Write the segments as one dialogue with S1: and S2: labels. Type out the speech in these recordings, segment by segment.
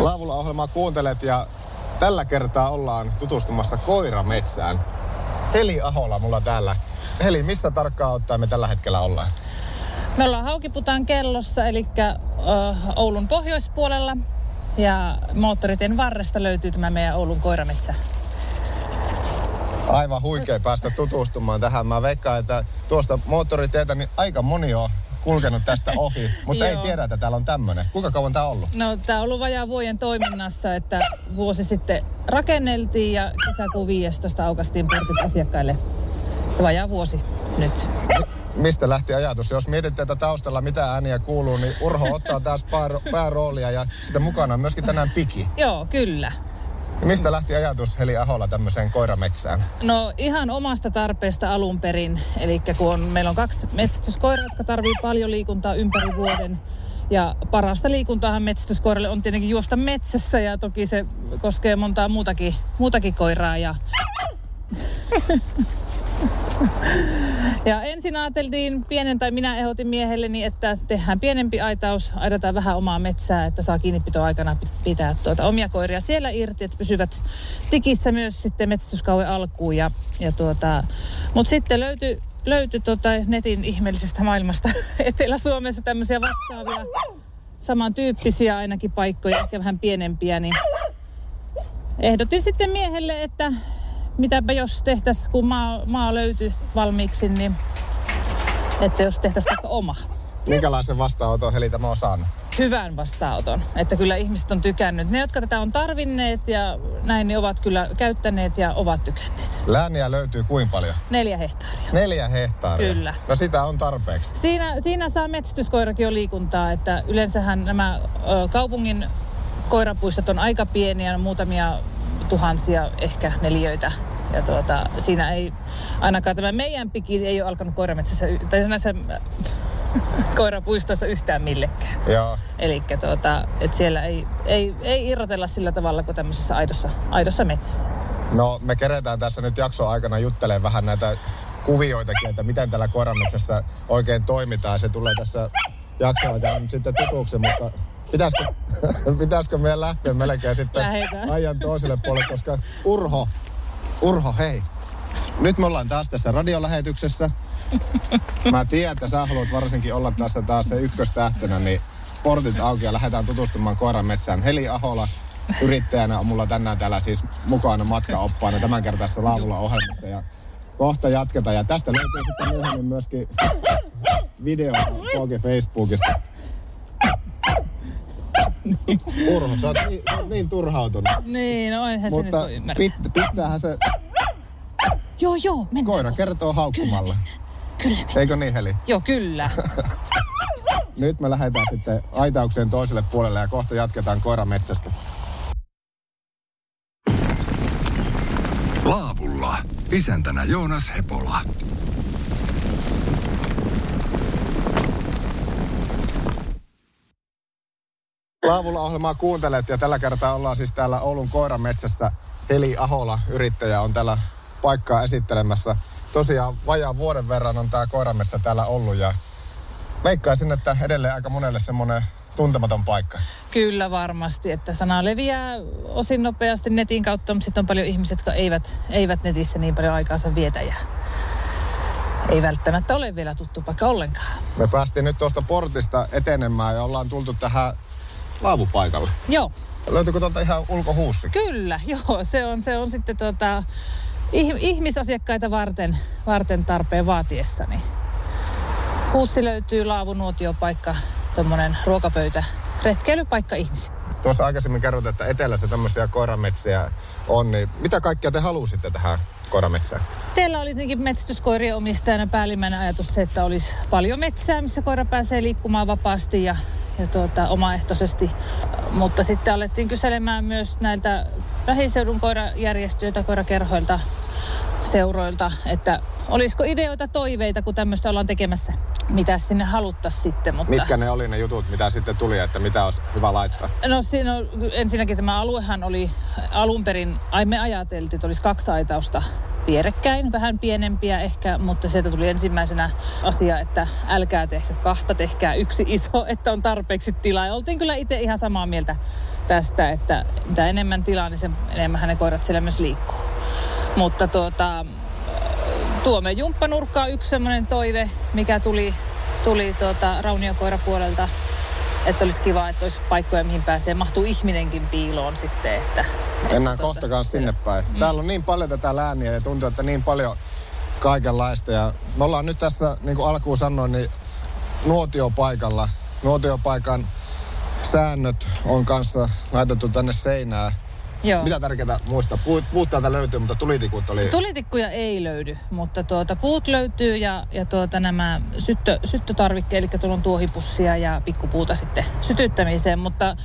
S1: Laavulla ohjelmaa kuuntelet ja tällä kertaa ollaan tutustumassa koirametsään. Heli Ahola mulla täällä. Heli, missä tarkkaan ottaen me tällä hetkellä ollaan?
S2: Me ollaan Haukiputaan kellossa, eli Oulun pohjoispuolella. Ja moottoritien varresta löytyy tämä meidän Oulun koirametsä.
S1: Aivan huikea päästä tutustumaan tähän. Mä veikkaan, että tuosta moottoritietä niin aika moni on kulkenut tästä ohi, mutta ei tiedä, että täällä on tämmöinen. Kuinka kauan tämä on ollut?
S2: No tämä on ollut vajaa vuoden toiminnassa, että vuosi sitten rakenneltiin ja kesäkuun 15 aukastiin portit asiakkaille. Vajaa vuosi nyt.
S1: Mistä lähti ajatus? Jos mietitte, että taustalla mitä ääniä kuuluu, niin Urho ottaa taas pääroolia ja sitä mukana on myöskin tänään piki.
S2: Joo, kyllä.
S1: Mistä lähti ajatus Heli Aholla tämmöiseen koirametsään?
S2: No ihan omasta tarpeesta alun perin. Eli kun on, meillä on kaksi metsästyskoiraa, jotka tarvii paljon liikuntaa ympäri vuoden. Ja parasta liikuntaahan metsästyskoiralle on tietenkin juosta metsässä ja toki se koskee montaa muutakin, muutakin koiraa. Ja ja ensin ajateltiin pienen, tai minä ehdotin miehelleni, että tehdään pienempi aitaus, aidataan vähän omaa metsää, että saa kiinnipito aikana pitää tuota omia koiria siellä irti, että pysyvät tikissä myös sitten metsästyskauden alkuun. Ja, ja tuota, Mutta sitten löytyi löytyi tota netin ihmeellisestä maailmasta Etelä-Suomessa tämmöisiä vastaavia samantyyppisiä ainakin paikkoja, ehkä vähän pienempiä, niin ehdotin sitten miehelle, että mitäpä jos tehtäisiin, kun maa, maa löytyy valmiiksi, niin että jos tehtäisiin vaikka oma.
S1: Minkälaisen vastaanoton Heli tämä on saanut?
S2: Hyvän vastaanoton. Että kyllä ihmiset on tykännyt. Ne, jotka tätä on tarvinneet ja näin, niin ovat kyllä käyttäneet ja ovat tykänneet.
S1: Lääniä löytyy kuinka paljon?
S2: Neljä hehtaaria.
S1: Neljä hehtaaria?
S2: Kyllä.
S1: No sitä on tarpeeksi.
S2: Siinä, siinä saa metsästyskoirakin jo liikuntaa, että yleensähän nämä ö, kaupungin koirapuistot on aika pieniä, muutamia tuhansia ehkä neliöitä. Ja tuota, siinä ei, ainakaan tämä meidän piki ei ole alkanut koirametsässä, tai näissä koirapuistoissa yhtään millekään. Eli tuota, että siellä ei, ei, ei irrotella sillä tavalla kuin tämmöisessä aidossa, aidossa metsässä.
S1: No me keretään tässä nyt jakson aikana juttelemaan vähän näitä kuvioitakin, että miten täällä koirametsässä oikein toimitaan. Se tulee tässä jakson aikana sitten tutuksi, mutta pitäisikö, pitäisikö meidän lähteä melkein sitten
S2: Lähetään.
S1: ajan toiselle puolelle, koska Urho, Urho hei, nyt me ollaan taas tässä radiolähetyksessä. Mä tiedän, että sä haluat varsinkin olla tässä taas se ykköstähtönä, niin portit auki ja lähdetään tutustumaan koiran metsään. Heli Ahola yrittäjänä on mulla tänään täällä siis mukana matkaoppaana tämän kertaisessa laavulla ohjelmassa. Ja kohta jatketaan. Ja tästä löytyy sitten myöhemmin myöskin video tuokin Facebookissa. Urho, sä oot niin, niin turhautunut.
S2: Niin, no se nyt
S1: Mutta
S2: voi ymmärtää.
S1: pit, pitäähän se
S2: Joo, joo, mennään.
S1: koira kertoo haukkumalla.
S2: Kyllä, mennään.
S1: Eikö niin, Heli?
S2: Joo, kyllä.
S1: Nyt me lähdetään sitten aitaukseen toiselle puolelle ja kohta jatketaan koirametsästä.
S3: Laavulla. Isäntänä Joonas Hepola.
S1: Laavulla ohjelmaa kuuntelet ja tällä kertaa ollaan siis täällä Oulun koirametsässä. Heli Ahola, yrittäjä, on täällä paikkaa esittelemässä. Tosiaan vajaan vuoden verran on tämä koirametsä täällä ollut ja veikkaisin, että edelleen aika monelle semmoinen tuntematon paikka.
S2: Kyllä varmasti, että sana leviää osin nopeasti netin kautta, mutta sitten on paljon ihmisiä, jotka eivät, eivät netissä niin paljon aikaansa vietä ja ei välttämättä ole vielä tuttu paikka ollenkaan.
S1: Me päästiin nyt tuosta portista etenemään ja ollaan tultu tähän laavupaikalle.
S2: Joo,
S1: Löytyykö tuolta ihan ulkohuussi?
S2: kyllä, joo, se on, se on sitten tota, ih- ihmisasiakkaita varten, varten tarpeen vaatiessa. Niin. Huussi löytyy, laavunuotiopaikka, tuommoinen ruokapöytä, retkeilypaikka ihmisille.
S1: Tuossa aikaisemmin kerrot, että etelässä tämmöisiä koirametsiä on, niin mitä kaikkea te halusitte tähän koirametsään?
S2: Teillä oli tietenkin metsästyskoirien omistajana päällimmäinen ajatus se, että olisi paljon metsää, missä koira pääsee liikkumaan vapaasti ja, ja tuota, omaehtoisesti. Mutta sitten alettiin kyselemään myös näiltä lähiseudun koirajärjestöiltä, koirakerhoilta, seuroilta, että olisiko ideoita, toiveita, kun tämmöistä ollaan tekemässä. Mitä sinne haluttaisiin sitten. Mutta...
S1: Mitkä ne oli ne jutut, mitä sitten tuli, että mitä olisi hyvä laittaa?
S2: No siinä on, ensinnäkin tämä aluehan oli alun perin, ai me ajateltiin, että olisi kaksi aitausta vierekkäin, vähän pienempiä ehkä, mutta sieltä tuli ensimmäisenä asia, että älkää tehkö kahta, tehkää yksi iso, että on tarpeeksi tilaa. Ja oltiin kyllä itse ihan samaa mieltä tästä, että mitä enemmän tilaa, niin sen enemmän hänen koirat siellä myös liikkuu. Mutta tuota, tuomme jumppanurkkaa yksi semmoinen toive, mikä tuli, tuli tuota rauniokoirapuolelta. Että olisi kiva, että olisi paikkoja, mihin pääsee. Mahtuu ihminenkin piiloon sitten. Että,
S1: Mennään
S2: että,
S1: kohta kanssa sinne päin. Mm. Täällä on niin paljon tätä lääniä ja tuntuu, että niin paljon kaikenlaista. Ja me ollaan nyt tässä, niin kuin alkuun sanoin, niin nuotiopaikalla. Nuotiopaikan säännöt on kanssa laitettu tänne seinään.
S2: Joo.
S1: Mitä tärkeää muistaa? Puut, puut täältä löytyy, mutta tulitikut oli...
S2: Tulitikkuja ei löydy, mutta tuota, puut löytyy ja, ja tuota, nämä syttö, syttötarvikkeet, eli tuolla on tuohipussia ja pikkupuuta sitten sytyttämiseen, mutta,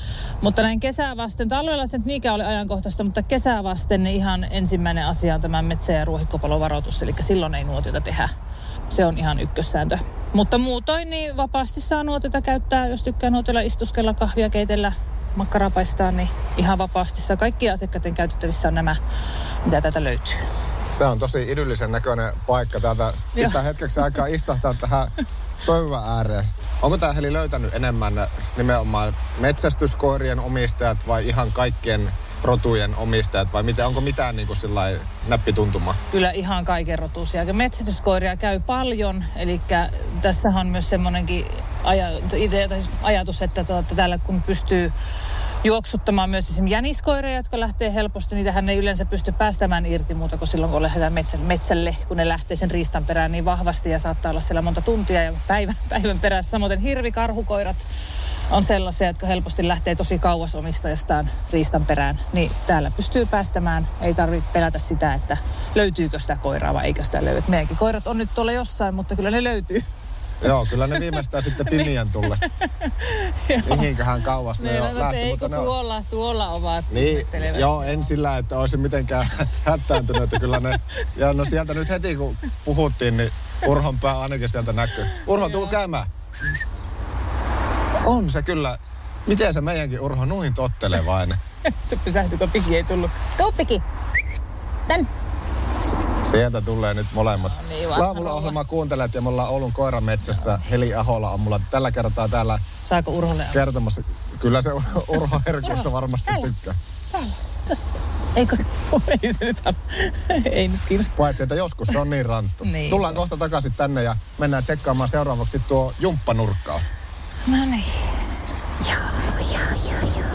S2: mutta näin kesää vasten, talvella se mikä oli ajankohtaista, mutta kesää vasten niin ihan ensimmäinen asia on tämä metsä- ja ruohikkopalovaroitus, eli silloin ei nuotiota tehdä. Se on ihan ykkössääntö. Mutta muutoin niin vapaasti saa nuotiota käyttää, jos tykkää nuotilla istuskella, kahvia keitellä, makkaraa paistaa, niin ihan vapaasti saa. Kaikki asiakkaiden käytettävissä on nämä, mitä täältä löytyy.
S1: Tämä on tosi idyllisen näköinen paikka. Täältä pitää hetkeksi aikaa istahtaa tähän toivon ääreen. Onko tämä Heli löytänyt enemmän nimenomaan metsästyskoirien omistajat vai ihan kaikkien rotujen omistajat vai miten, onko mitään niin kuin näppituntuma?
S2: Kyllä ihan kaiken rotuisia. Metsästyskoiria käy paljon, eli tässä on myös semmoinenkin aja, idea, tai siis ajatus, että tuota, täällä kun pystyy juoksuttamaan myös esimerkiksi jäniskoireja, jotka lähtee helposti. Niitähän ei yleensä pysty päästämään irti muuta kuin silloin, kun lähdetään metsälle, metsälle, kun ne lähtee sen riistan perään niin vahvasti ja saattaa olla siellä monta tuntia ja päivän, päivän perässä. Samoin hirvikarhukoirat on sellaisia, jotka helposti lähtee tosi kauas omistajastaan riistan perään. Niin täällä pystyy päästämään. Ei tarvitse pelätä sitä, että löytyykö sitä koiraa vai eikö sitä löydy. Meidänkin koirat on nyt tuolla jossain, mutta kyllä ne löytyy.
S1: Joo, kyllä ne viimeistään sitten pimiän tulle. Mihinköhän kauas ne,
S2: ne
S1: on
S2: lähti. Eikö
S1: ne
S2: tuolla, tuolla ovat
S1: niin, Joo, en sillä, että olisi mitenkään hättääntynyt. Että kyllä ne, ja no sieltä nyt heti kun puhuttiin, niin Urhon pää ainakin sieltä näkyy. Urho, tuu käymään. On se kyllä. Miten se meidänkin Urho noin tottelevainen?
S2: se pysähtyi, kun piki ei tullut. Tuu piki. Tän.
S1: Sieltä tulee nyt molemmat. No niin, Laavulla ohjelmaa kuuntelet ja me ollaan Oulun koirametsässä. Heli Ahola on mulla tällä kertaa täällä
S2: Saako Urholle
S1: kertomassa. Kyllä se Urho Herkusta varmasti täällä. tykkää.
S2: Täällä. Tossa. Eikö se, ei se nyt ei nyt kiinnosta.
S1: Paitsi, että joskus se on niin ranttu. niin. Tullaan kohta takaisin tänne ja mennään tsekkaamaan seuraavaksi tuo jumppanurkkaus.
S2: No niin. Joo, joo, joo, joo.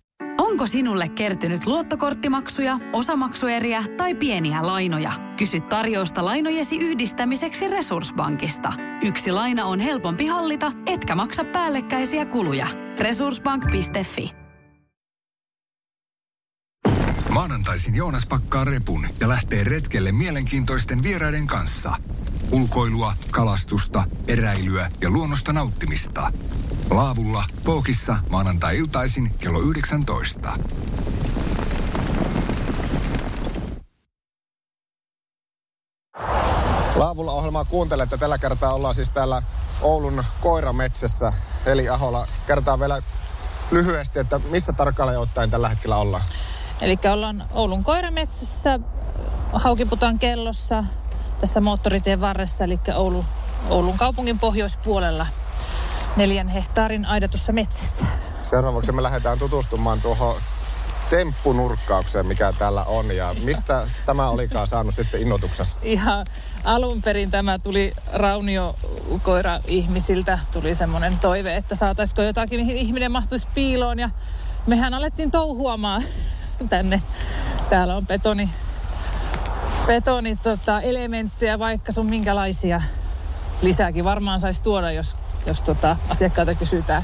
S4: Onko sinulle kertynyt luottokorttimaksuja, osamaksueriä tai pieniä lainoja? Kysy tarjousta lainojesi yhdistämiseksi Resurssbankista. Yksi laina on helpompi hallita, etkä maksa päällekkäisiä kuluja. Resurssbank.fi
S3: Maanantaisin Joonas pakkaa repun ja lähtee retkelle mielenkiintoisten vieraiden kanssa. Ulkoilua, kalastusta, eräilyä ja luonnosta nauttimista. Laavulla, Pookissa, maanantai-iltaisin kello 19.
S1: Laavulla ohjelmaa kuuntelette. Tällä kertaa ollaan siis täällä Oulun koirametsässä. Eli Ahola, kertaa vielä lyhyesti, että missä tarkalleen ottaen tällä hetkellä ollaan?
S2: Eli ollaan Oulun koirametsässä, Haukiputan kellossa, tässä moottoritien varressa, eli Oulu, Oulun kaupungin pohjoispuolella neljän hehtaarin aidatussa metsässä.
S1: Seuraavaksi me lähdetään tutustumaan tuohon temppunurkkaukseen, mikä täällä on. Ja mistä tämä olikaan saanut sitten innotuksessa?
S2: Ihan alun perin tämä tuli rauniokoira ihmisiltä. Tuli semmoinen toive, että saataisiko jotakin, mihin ihminen mahtuisi piiloon. Ja mehän alettiin touhuamaan tänne. Täällä on betoni, betoni tota, elementtejä, vaikka sun minkälaisia lisääkin varmaan saisi tuoda, jos, jos tota, asiakkaita kysytään.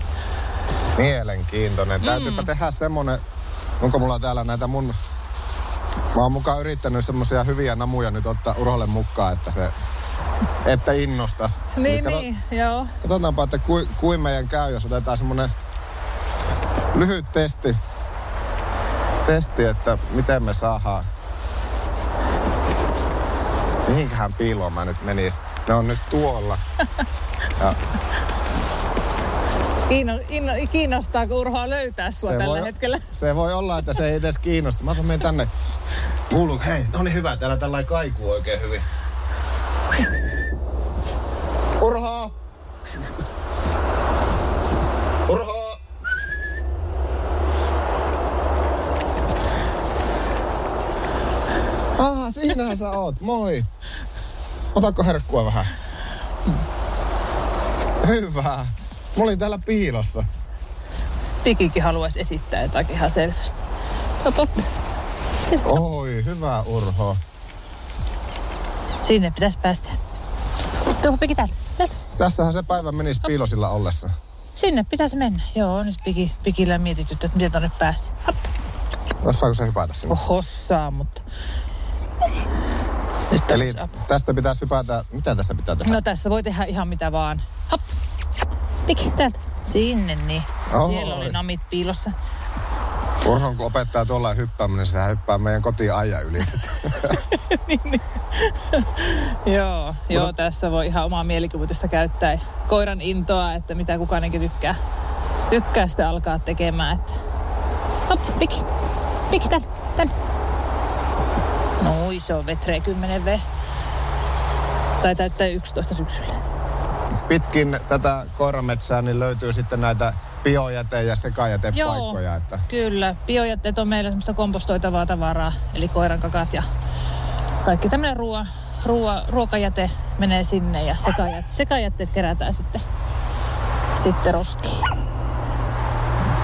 S1: Mielenkiintoinen. Mm. Täytyypä tehdä semmonen, onko mulla täällä näitä mun... Mä oon mukaan yrittänyt semmosia hyviä namuja nyt ottaa Urholle mukaan, että se että innostas.
S2: Niin, kato, niin, joo.
S1: Katsotaanpa, että kui, kui meidän käy, jos otetaan semmonen lyhyt testi. Testi, että miten me saadaan Mihinkähän piiloon mä nyt menis? Ne on nyt tuolla. Ja
S2: Kiinno, inno, kiinnostaako Urhoa löytää sua se tällä
S1: voi,
S2: hetkellä?
S1: Se voi olla, että se ei edes kiinnosta. Mä menen tänne. Kuuluu, hei, no niin hyvä. Täällä tällä kaikuu oikein hyvin. Urho! Urho! Ah, siinähän sä oot. Moi. Otatko herkkua vähän? Hyvä. Mä olin täällä piilossa.
S2: Pikikin haluaisi esittää jotakin ihan selvästi. Top,
S1: Oi, hyvä Urho.
S2: Sinne pitäisi päästä. Tuohon Piki täältä. täältä.
S1: Tässähän se päivä menisi piilosilla ollessa.
S2: Sinne pitäisi mennä. Joo, nyt Piki, Pikillä mietitytty, että miten tonne pääsi.
S1: Osaako se hypätä sinne?
S2: Oho, saa, mutta...
S1: Eli tästä pitäisi hypätä... Mitä tässä pitää tehdä?
S2: No tässä voi tehdä ihan mitä vaan. Hop. Piki, täältä. Sinne niin. Oho. Siellä oli namit piilossa.
S1: Urhon kun opettaa tuolla hyppääminen, niin sehän hyppää meidän kotiin ajan yli
S2: niin, niin. joo, joo, tässä voi ihan omaa mielikuvitusta käyttää. Koiran intoa, että mitä kukainenkin tykkää. Tykkää sitä alkaa tekemään. Että... Hop, piki. Piki, tän, tän. No iso vetre 10 V. Tai täyttää 11 syksyllä.
S1: Pitkin tätä koirametsää niin löytyy sitten näitä biojäte- ja sekajätepaikkoja. Joo, että...
S2: kyllä. Biojätteet on meillä semmoista kompostoitavaa tavaraa, eli koiran kakat ja kaikki tämmöinen ruoa, ruoa, ruokajäte menee sinne ja sekajät, sekajätteet kerätään sitten, sitten roskiin.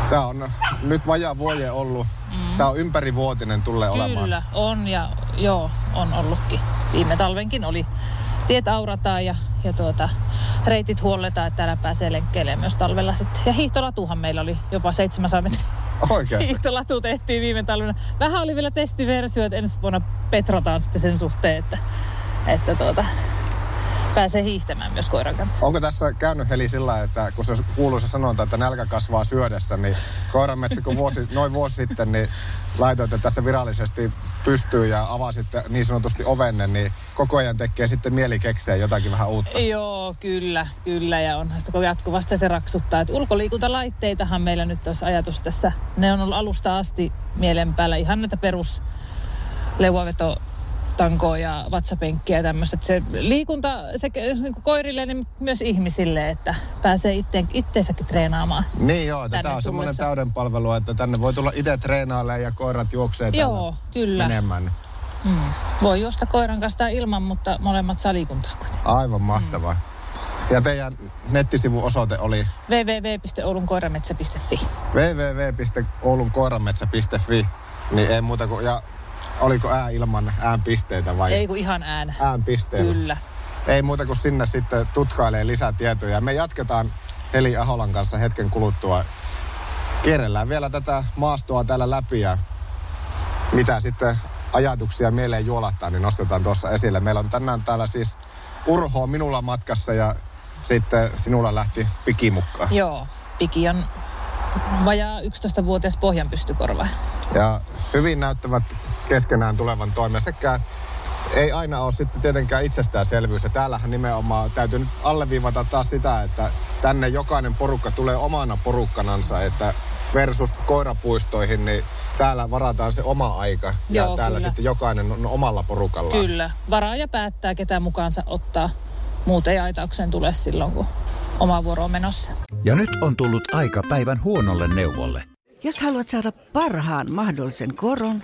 S1: Tämä on nyt vajaa vuoje ollut. Mm. Tämä on ympärivuotinen tulee
S2: Kyllä,
S1: olemaan.
S2: Kyllä, on ja joo, on ollutkin. Viime talvenkin oli. Tiet aurataan ja, ja tuota, reitit huolletaan, että täällä pääsee lenkkeilemään myös talvella sitten. Ja hiihtolatuhan meillä oli jopa 700 metriä.
S1: Oikeasti?
S2: Hiihtolatu tehtiin viime talvena. Vähän oli vielä testiversio, että ensi vuonna petrataan sitten sen suhteen, että, että tuota, pääsee hiihtämään myös koiran kanssa.
S1: Onko tässä käynyt Heli sillä että kun se kuuluisa sanonta, että nälkä kasvaa syödessä, niin koiranmetsä kun vuosi, noin vuosi sitten, niin laitoitte tässä virallisesti pystyy ja avasitte niin sanotusti ovenne, niin koko ajan tekee sitten mieli keksiä jotakin vähän uutta.
S2: Joo, kyllä, kyllä. Ja onhan sitä jatkuvasti se raksuttaa. Että ulkoliikuntalaitteitahan meillä nyt olisi ajatus tässä. Ne on ollut alusta asti mielen päällä ihan näitä perus leuaveto tankoa ja vatsapenkkiä ja tämmöistä. Se liikunta sekä niin koirille niin myös ihmisille, että pääsee itte, itteensäkin treenaamaan.
S1: Niin joo, tämä on semmoinen täyden palvelu, että tänne voi tulla itse treenaalle ja koirat juoksee
S2: Joo, kyllä.
S1: Enemmän.
S2: Mm. Voi juosta koiran kanssa ilman, mutta molemmat saa liikuntaa kuitenkin.
S1: Aivan mahtavaa. Mm. Ja teidän nettisivuosoite oli?
S2: www.oulunkoirametsä.fi
S1: www.oulunkoirametsä.fi Niin ei muuta kuin, ja Oliko ää ilman ään pisteitä vai?
S2: Ei kun ihan ään.
S1: Ään pisteellä.
S2: Kyllä.
S1: Ei muuta kuin sinne sitten tutkailee lisätietoja. Me jatketaan Heli Aholan kanssa hetken kuluttua. Kierrellään vielä tätä maastoa täällä läpi ja mitä sitten ajatuksia mieleen juolahtaa, niin nostetaan tuossa esille. Meillä on tänään täällä siis Urho minulla matkassa ja sitten sinulla lähti Piki mukaan.
S2: Joo, Piki on vajaa 11-vuotias pohjanpystykorva.
S1: Ja hyvin näyttävät keskenään tulevan toimeen. Sekä ei aina ole sitten tietenkään itsestäänselvyys. Ja täällähän nimenomaan täytyy nyt alleviivata taas sitä, että tänne jokainen porukka tulee omana porukkanansa, että versus koirapuistoihin, niin täällä varataan se oma aika. Ja Joo, täällä kyllä. sitten jokainen on omalla porukalla.
S2: Kyllä. Varaaja päättää, ketä mukaansa ottaa. Muuten ei aitaukseen tule silloin, kun oma vuoro on menossa.
S5: Ja nyt on tullut aika päivän huonolle neuvolle.
S6: Jos haluat saada parhaan mahdollisen koron,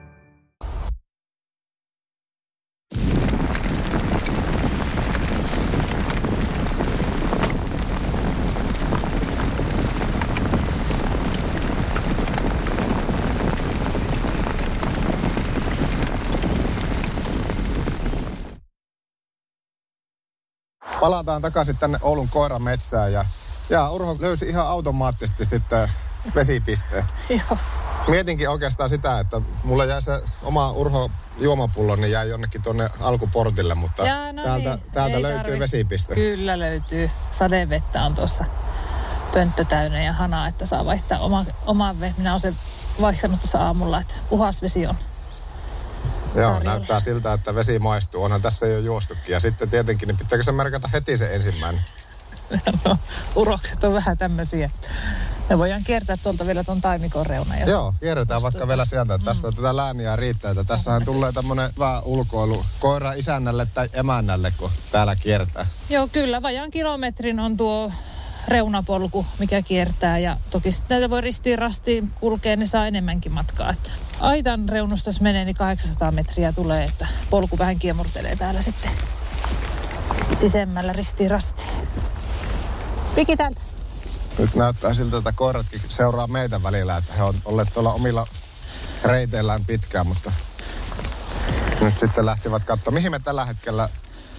S1: Palataan takaisin tänne Oulun koirametsään ja, ja Urho löysi ihan automaattisesti sitten vesipisteen.
S2: Joo.
S1: Mietinkin oikeastaan sitä, että mulla jäi se oma Urho juomapullo, niin jäi jonnekin tuonne alkuportille, mutta
S2: Jaa, no
S1: täältä,
S2: niin,
S1: täältä
S2: ei
S1: löytyy
S2: tarvi.
S1: vesipiste.
S2: Kyllä löytyy. Sadevettä on tuossa pönttö täynnä ja hanaa, että saa vaihtaa oma, oman veden. Minä olen sen vaihtanut tuossa aamulla, että puhas vesi on.
S1: Joo, näyttää siltä, että vesi maistuu. Onhan tässä jo juostukin. Ja sitten tietenkin, niin pitääkö se merkata heti se ensimmäinen?
S2: No, urokset on vähän tämmöisiä. Me voidaan kiertää tuolta vielä tuon taimikon reuna. Jos...
S1: Joo, kierretään vaikka vielä sieltä. että Tässä tätä lääniä riittää. Että tässähän tulee tämmönen hyvä ulkoilu koira isännälle tai emännälle, kun täällä kiertää.
S2: Joo, kyllä. Vajaan kilometrin on tuo reunapolku, mikä kiertää. Ja toki sitten näitä voi ristiin rastiin kulkea, ne saa enemmänkin matkaa. Että aitan reunusta, jos menee, niin 800 metriä tulee, että polku vähän kiemurtelee täällä sitten sisemmällä ristiin rastiin. Piki täältä.
S1: Nyt näyttää siltä, että koiratkin seuraa meitä välillä, että he on olleet tuolla omilla reiteillään pitkään, mutta nyt sitten lähtivät katsomaan, mihin me tällä hetkellä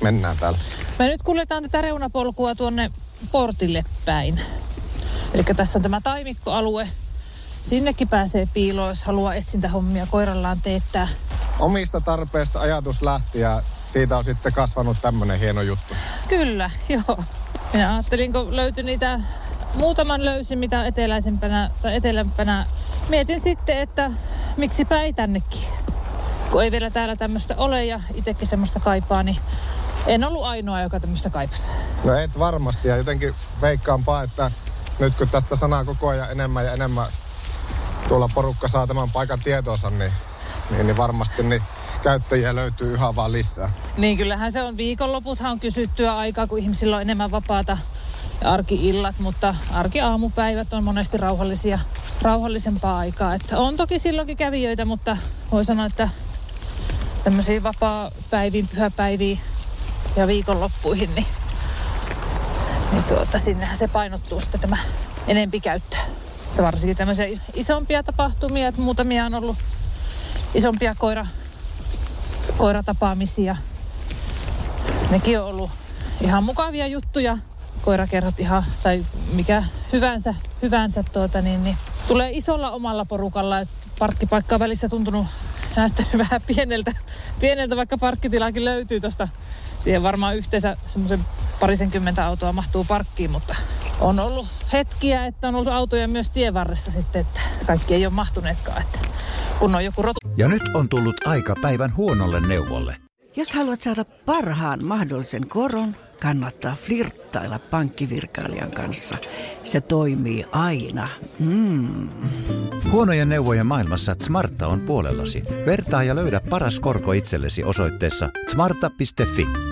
S1: mennään täällä.
S2: Me nyt kuljetaan tätä reunapolkua tuonne portille päin. Eli tässä on tämä taimikkoalue. Sinnekin pääsee piiloon, jos haluaa etsintähommia koirallaan teettää.
S1: Omista tarpeista ajatus lähti ja siitä on sitten kasvanut tämmöinen hieno juttu.
S2: Kyllä, joo. Minä ajattelin, kun löytyi niitä muutaman löysin, mitä eteläisempänä tai etelämpänä. Mietin sitten, että miksipä ei tännekin. Kun ei vielä täällä tämmöistä ole ja itsekin semmoista kaipaa, niin en ollut ainoa, joka tämmöistä kaipasi.
S1: No et varmasti ja jotenkin veikkaanpa, että nyt kun tästä sanaa koko ajan enemmän ja enemmän tuolla porukka saa tämän paikan tietoonsa, niin, niin, niin varmasti niin käyttäjiä löytyy yhä vaan lisää.
S2: Niin kyllähän se on viikonloputhan on kysyttyä aikaa, kun ihmisillä on enemmän vapaata arki-illat, mutta arki-aamupäivät on monesti rauhallisia, rauhallisempaa aikaa. Että on toki silloinkin kävijöitä, mutta voi sanoa, että tämmöisiin vapaa-päiviin, pyhäpäiviin ja viikonloppuihin, niin, niin tuota, sinnehän se painottuu sitten tämä enempi käyttö. Varsinkin tämmöisiä is- isompia tapahtumia, että muutamia on ollut isompia koira, koiratapaamisia. Nekin on ollut ihan mukavia juttuja. Koirakerhot ihan, tai mikä hyvänsä, hyvänsä tuota, niin, niin, tulee isolla omalla porukalla. Parkkipaikka on välissä tuntunut näyttänyt vähän pieneltä, pieneltä vaikka parkkitilakin löytyy tuosta. Siihen varmaan yhteensä semmoisen parisenkymmentä autoa mahtuu parkkiin, mutta on ollut hetkiä, että on ollut autoja myös tien varressa sitten, että kaikki ei ole mahtuneetkaan. Että kun on joku rot...
S5: Ja nyt on tullut aika päivän huonolle neuvolle.
S6: Jos haluat saada parhaan mahdollisen koron, kannattaa flirttailla pankkivirkailijan kanssa. Se toimii aina. Mm.
S5: Huonojen neuvojen maailmassa Smarta on puolellasi. Vertaa ja löydä paras korko itsellesi osoitteessa smarta.fi.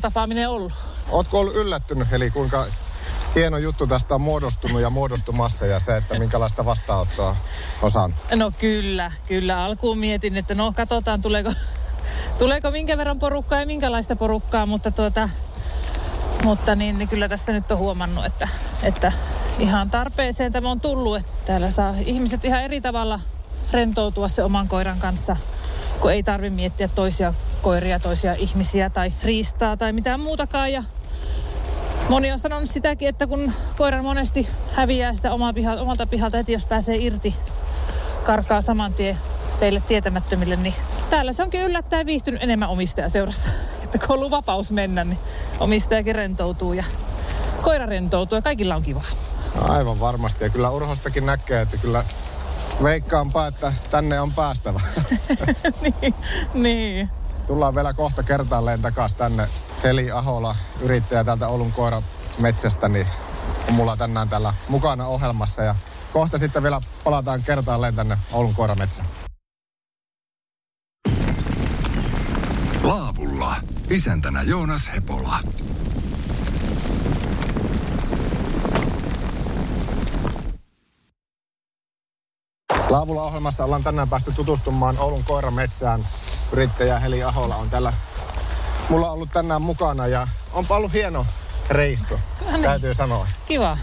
S2: tapaaminen ollut.
S1: Ootko ollut yllättynyt, eli kuinka hieno juttu tästä on muodostunut ja muodostumassa ja se, että minkälaista vastaanottoa on saanut?
S2: No kyllä, kyllä. Alkuun mietin, että no katsotaan tuleeko, tuleeko minkä verran porukkaa ja minkälaista porukkaa, mutta tuota, mutta niin, niin kyllä tässä nyt on huomannut, että, että ihan tarpeeseen tämä on tullut, että täällä saa ihmiset ihan eri tavalla rentoutua se oman koiran kanssa, kun ei tarvi miettiä toisia koiria, toisia ihmisiä tai riistaa tai mitään muutakaan. Ja Moni on sanonut sitäkin, että kun koira monesti häviää sitä omaa piha, omalta pihalta heti, jos pääsee irti, karkaa saman tien teille tietämättömille, niin täällä se onkin yllättäen viihtynyt enemmän omistajaseurassa. Että kun on ollut vapaus mennä, niin omistajakin rentoutuu ja koira rentoutuu ja kaikilla on kiva.
S1: Aivan varmasti. Ja kyllä Urhostakin näkee, että kyllä veikkaanpa, että tänne on päästävä.
S2: niin, niin.
S1: Tullaan vielä kohta kertaalleen takaisin tänne. Heli Ahola, yrittäjä täältä Oulun koirametsästä, niin on mulla tänään täällä mukana ohjelmassa. Ja kohta sitten vielä palataan kertaalleen tänne Oulun koirametsään.
S3: Laavulla. Isäntänä Joonas Hepola.
S1: Laavulla ohjelmassa ollaan tänään päästy tutustumaan Oulun koirametsään. Yrittäjä Heli Ahola on täällä mulla ollut tänään mukana ja onpa ollut hieno reissu,
S2: niin.
S1: täytyy sanoa.
S2: Kiva.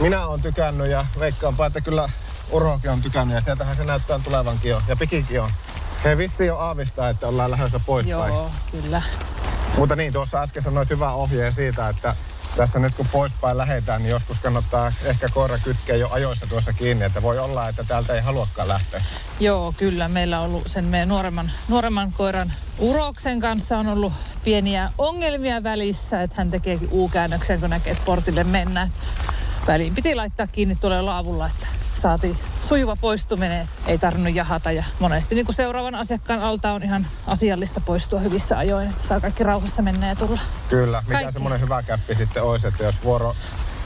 S1: Minä olen tykännyt ja veikkaanpa, että kyllä Urhokin on tykännyt ja sieltähän se näyttää tulevankin jo. Ja Pikikin on. He vissi jo aavistaa, että ollaan lähdössä poispäin.
S2: Joo, kyllä.
S1: Mutta niin, tuossa äsken sanoit hyvää ohjeen siitä, että tässä nyt kun poispäin lähetään, niin joskus kannattaa ehkä koira kytkeä jo ajoissa tuossa kiinni, että voi olla, että täältä ei haluakaan lähteä.
S2: Joo, kyllä. Meillä on ollut sen meidän nuoremman, nuoremman koiran Uroksen kanssa on ollut pieniä ongelmia välissä, että hän tekeekin U-käännöksen, kun näkee, että portille mennään. Väliin piti laittaa kiinni tuolle laavulla, että saatiin sujuva poistuminen, ei tarvinnut jahata. Ja monesti niin kuin seuraavan asiakkaan alta on ihan asiallista poistua hyvissä ajoin, että saa kaikki rauhassa mennä ja tulla.
S1: Kyllä, mikä
S2: Kaikki.
S1: semmoinen hyvä käppi sitten olisi, että jos vuoro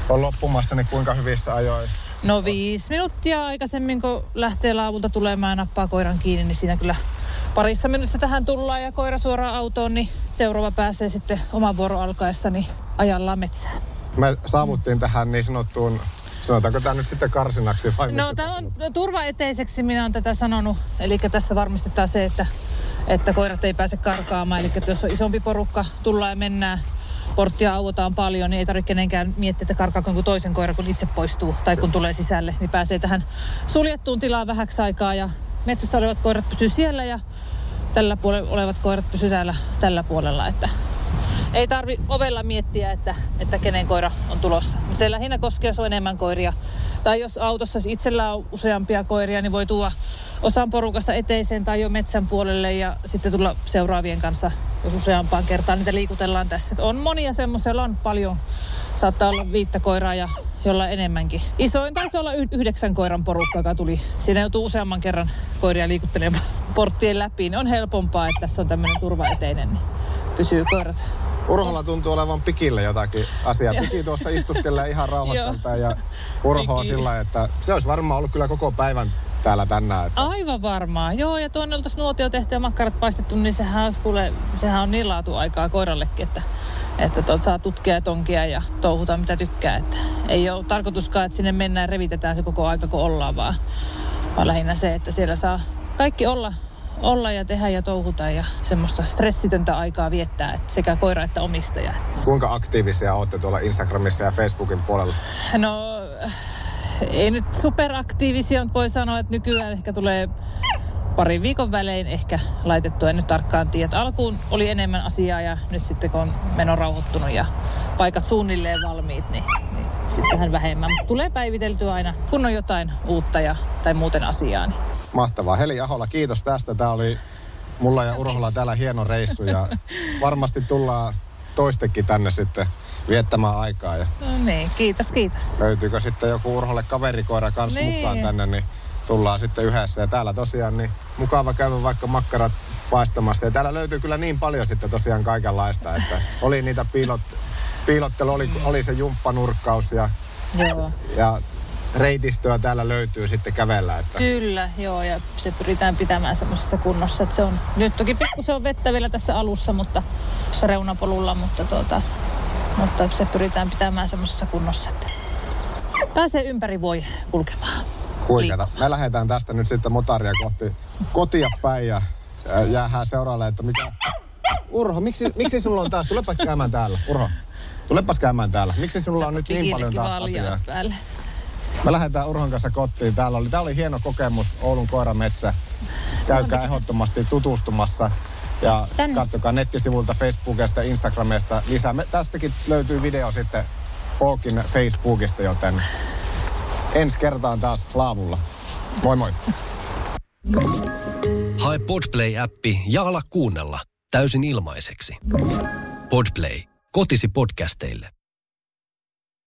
S1: on loppumassa, niin kuinka hyvissä ajoin
S2: No viisi minuuttia aikaisemmin, kun lähtee laavulta tulemaan ja nappaa koiran kiinni, niin siinä kyllä parissa minuutissa tähän tullaan ja koira suoraan autoon, niin seuraava pääsee sitten oman vuoro alkaessa niin ajallaan metsään.
S1: me saavuttiin tähän niin sanottuun, sanotaanko tämä nyt sitten karsinaksi vai
S2: No tämä on turvaeteiseksi, minä olen tätä sanonut. Eli tässä varmistetaan se, että, että koirat ei pääse karkaamaan. Eli jos on isompi porukka, tullaan ja mennään, porttia auotaan paljon, niin ei tarvitse kenenkään miettiä, että karkaako jonkun toisen koira, kun itse poistuu tai kun tulee sisälle, niin pääsee tähän suljettuun tilaan vähäksi aikaa ja metsässä olevat koirat pysyy siellä ja tällä puolella olevat koirat pysyy täällä tällä puolella, että ei tarvi ovella miettiä, että, että kenen koira on tulossa. Se lähinnä koskee, jos on enemmän koiria. Tai jos autossa jos itsellä on useampia koiria, niin voi tuoda osan porukasta eteiseen tai jo metsän puolelle ja sitten tulla seuraavien kanssa, jos useampaan kertaan niitä liikutellaan tässä. Et on monia semmoisella, on paljon, saattaa olla viittä koiraa ja jolla enemmänkin. Isoin taisi olla yhdeksän koiran porukka, joka tuli. Siinä joutuu useamman kerran koiria liikuttelemaan porttien läpi. Niin on helpompaa, että tässä on tämmöinen turvaeteinen, niin pysyy koirat
S1: Urholla tuntuu olevan pikille jotakin asiaa. Piki tuossa istuskelee ihan rauhakseltaan ja. Urho sillä että se olisi varmaan ollut kyllä koko päivän täällä tänään. Että
S2: Aivan varmaan. Joo, ja tuonne oltaisiin nuotio tehty ja makkarat paistettu, niin sehän, olisi, kuule, sehän on niin laatu aikaa koirallekin, että, että tuolta saa tutkia ja tonkia ja touhuta mitä tykkää. Että ei ole tarkoituskaan, että sinne mennään ja revitetään se koko aika, kun ollaan, vaan, vaan lähinnä se, että siellä saa kaikki olla, olla ja tehdä ja touhuta ja semmoista stressitöntä aikaa viettää, että sekä koira että omistaja.
S1: kuinka aktiivisia olette tuolla Instagramissa ja Facebookin puolella?
S2: No, ei nyt superaktiivisia, mutta voi sanoa, että nykyään ehkä tulee parin viikon välein ehkä laitettu, en nyt tarkkaan tiedä. Että Alkuun oli enemmän asiaa ja nyt sitten kun on meno rauhoittunut ja paikat suunnilleen valmiit, niin, niin sittenhän vähemmän. Mut Tulee päiviteltyä aina, kun on jotain uutta ja, tai muuten asiaa. Niin.
S1: Mahtavaa. Heli Ahola, kiitos tästä. Tämä oli mulla ja Urholla täällä hieno reissu ja varmasti tullaan toistekin tänne sitten viettämään aikaa. Ja
S2: No niin, kiitos, kiitos.
S1: löytyykö sitten joku Urholle kaverikoira kanssa
S2: Niin.
S1: mukaan tänne, niin tullaan sitten yhdessä. Ja täällä tosiaan niin mukava käydä vaikka makkarat paistamassa. Ja täällä löytyy kyllä niin paljon sitten tosiaan kaikenlaista, että oli niitä piilot, piilottelu, oli, oli se jumppanurkkaus ja,
S2: Joo.
S1: ja reitistöä täällä löytyy sitten kävellä. Että
S2: Kyllä, joo, ja se pyritään pitämään semmoisessa kunnossa, että se on, nyt toki pikkusen on vettä vielä tässä alussa, mutta tuossa reunapolulla, mutta tuota, mutta se pyritään pitämään semmoisessa kunnossa, että pääsee ympäri voi kulkemaan.
S1: huikeeta. Me lähdetään tästä nyt sitten motaria kohti kotia päin ja jäähän seuraalle, että mikä... Urho, miksi, miksi sinulla on taas? Tulepas käymään täällä. Urho, tulepas käymään täällä. Miksi sinulla on nyt niin paljon taas asiaa?
S2: päälle.
S1: Me lähdetään Urhon kanssa kotiin. Täällä oli, tää oli hieno kokemus Oulun koirametsä. Käykää ehdottomasti tutustumassa. Ja
S2: Tänne.
S1: katsokaa nettisivulta, Facebookista, Instagramista lisää. Me, tästäkin löytyy video sitten Pookin Facebookista, joten ensi kertaan taas laavulla. Moi moi.
S7: Hae Podplay-appi ja ala kuunnella täysin ilmaiseksi. Podplay. Kotisi podcasteille.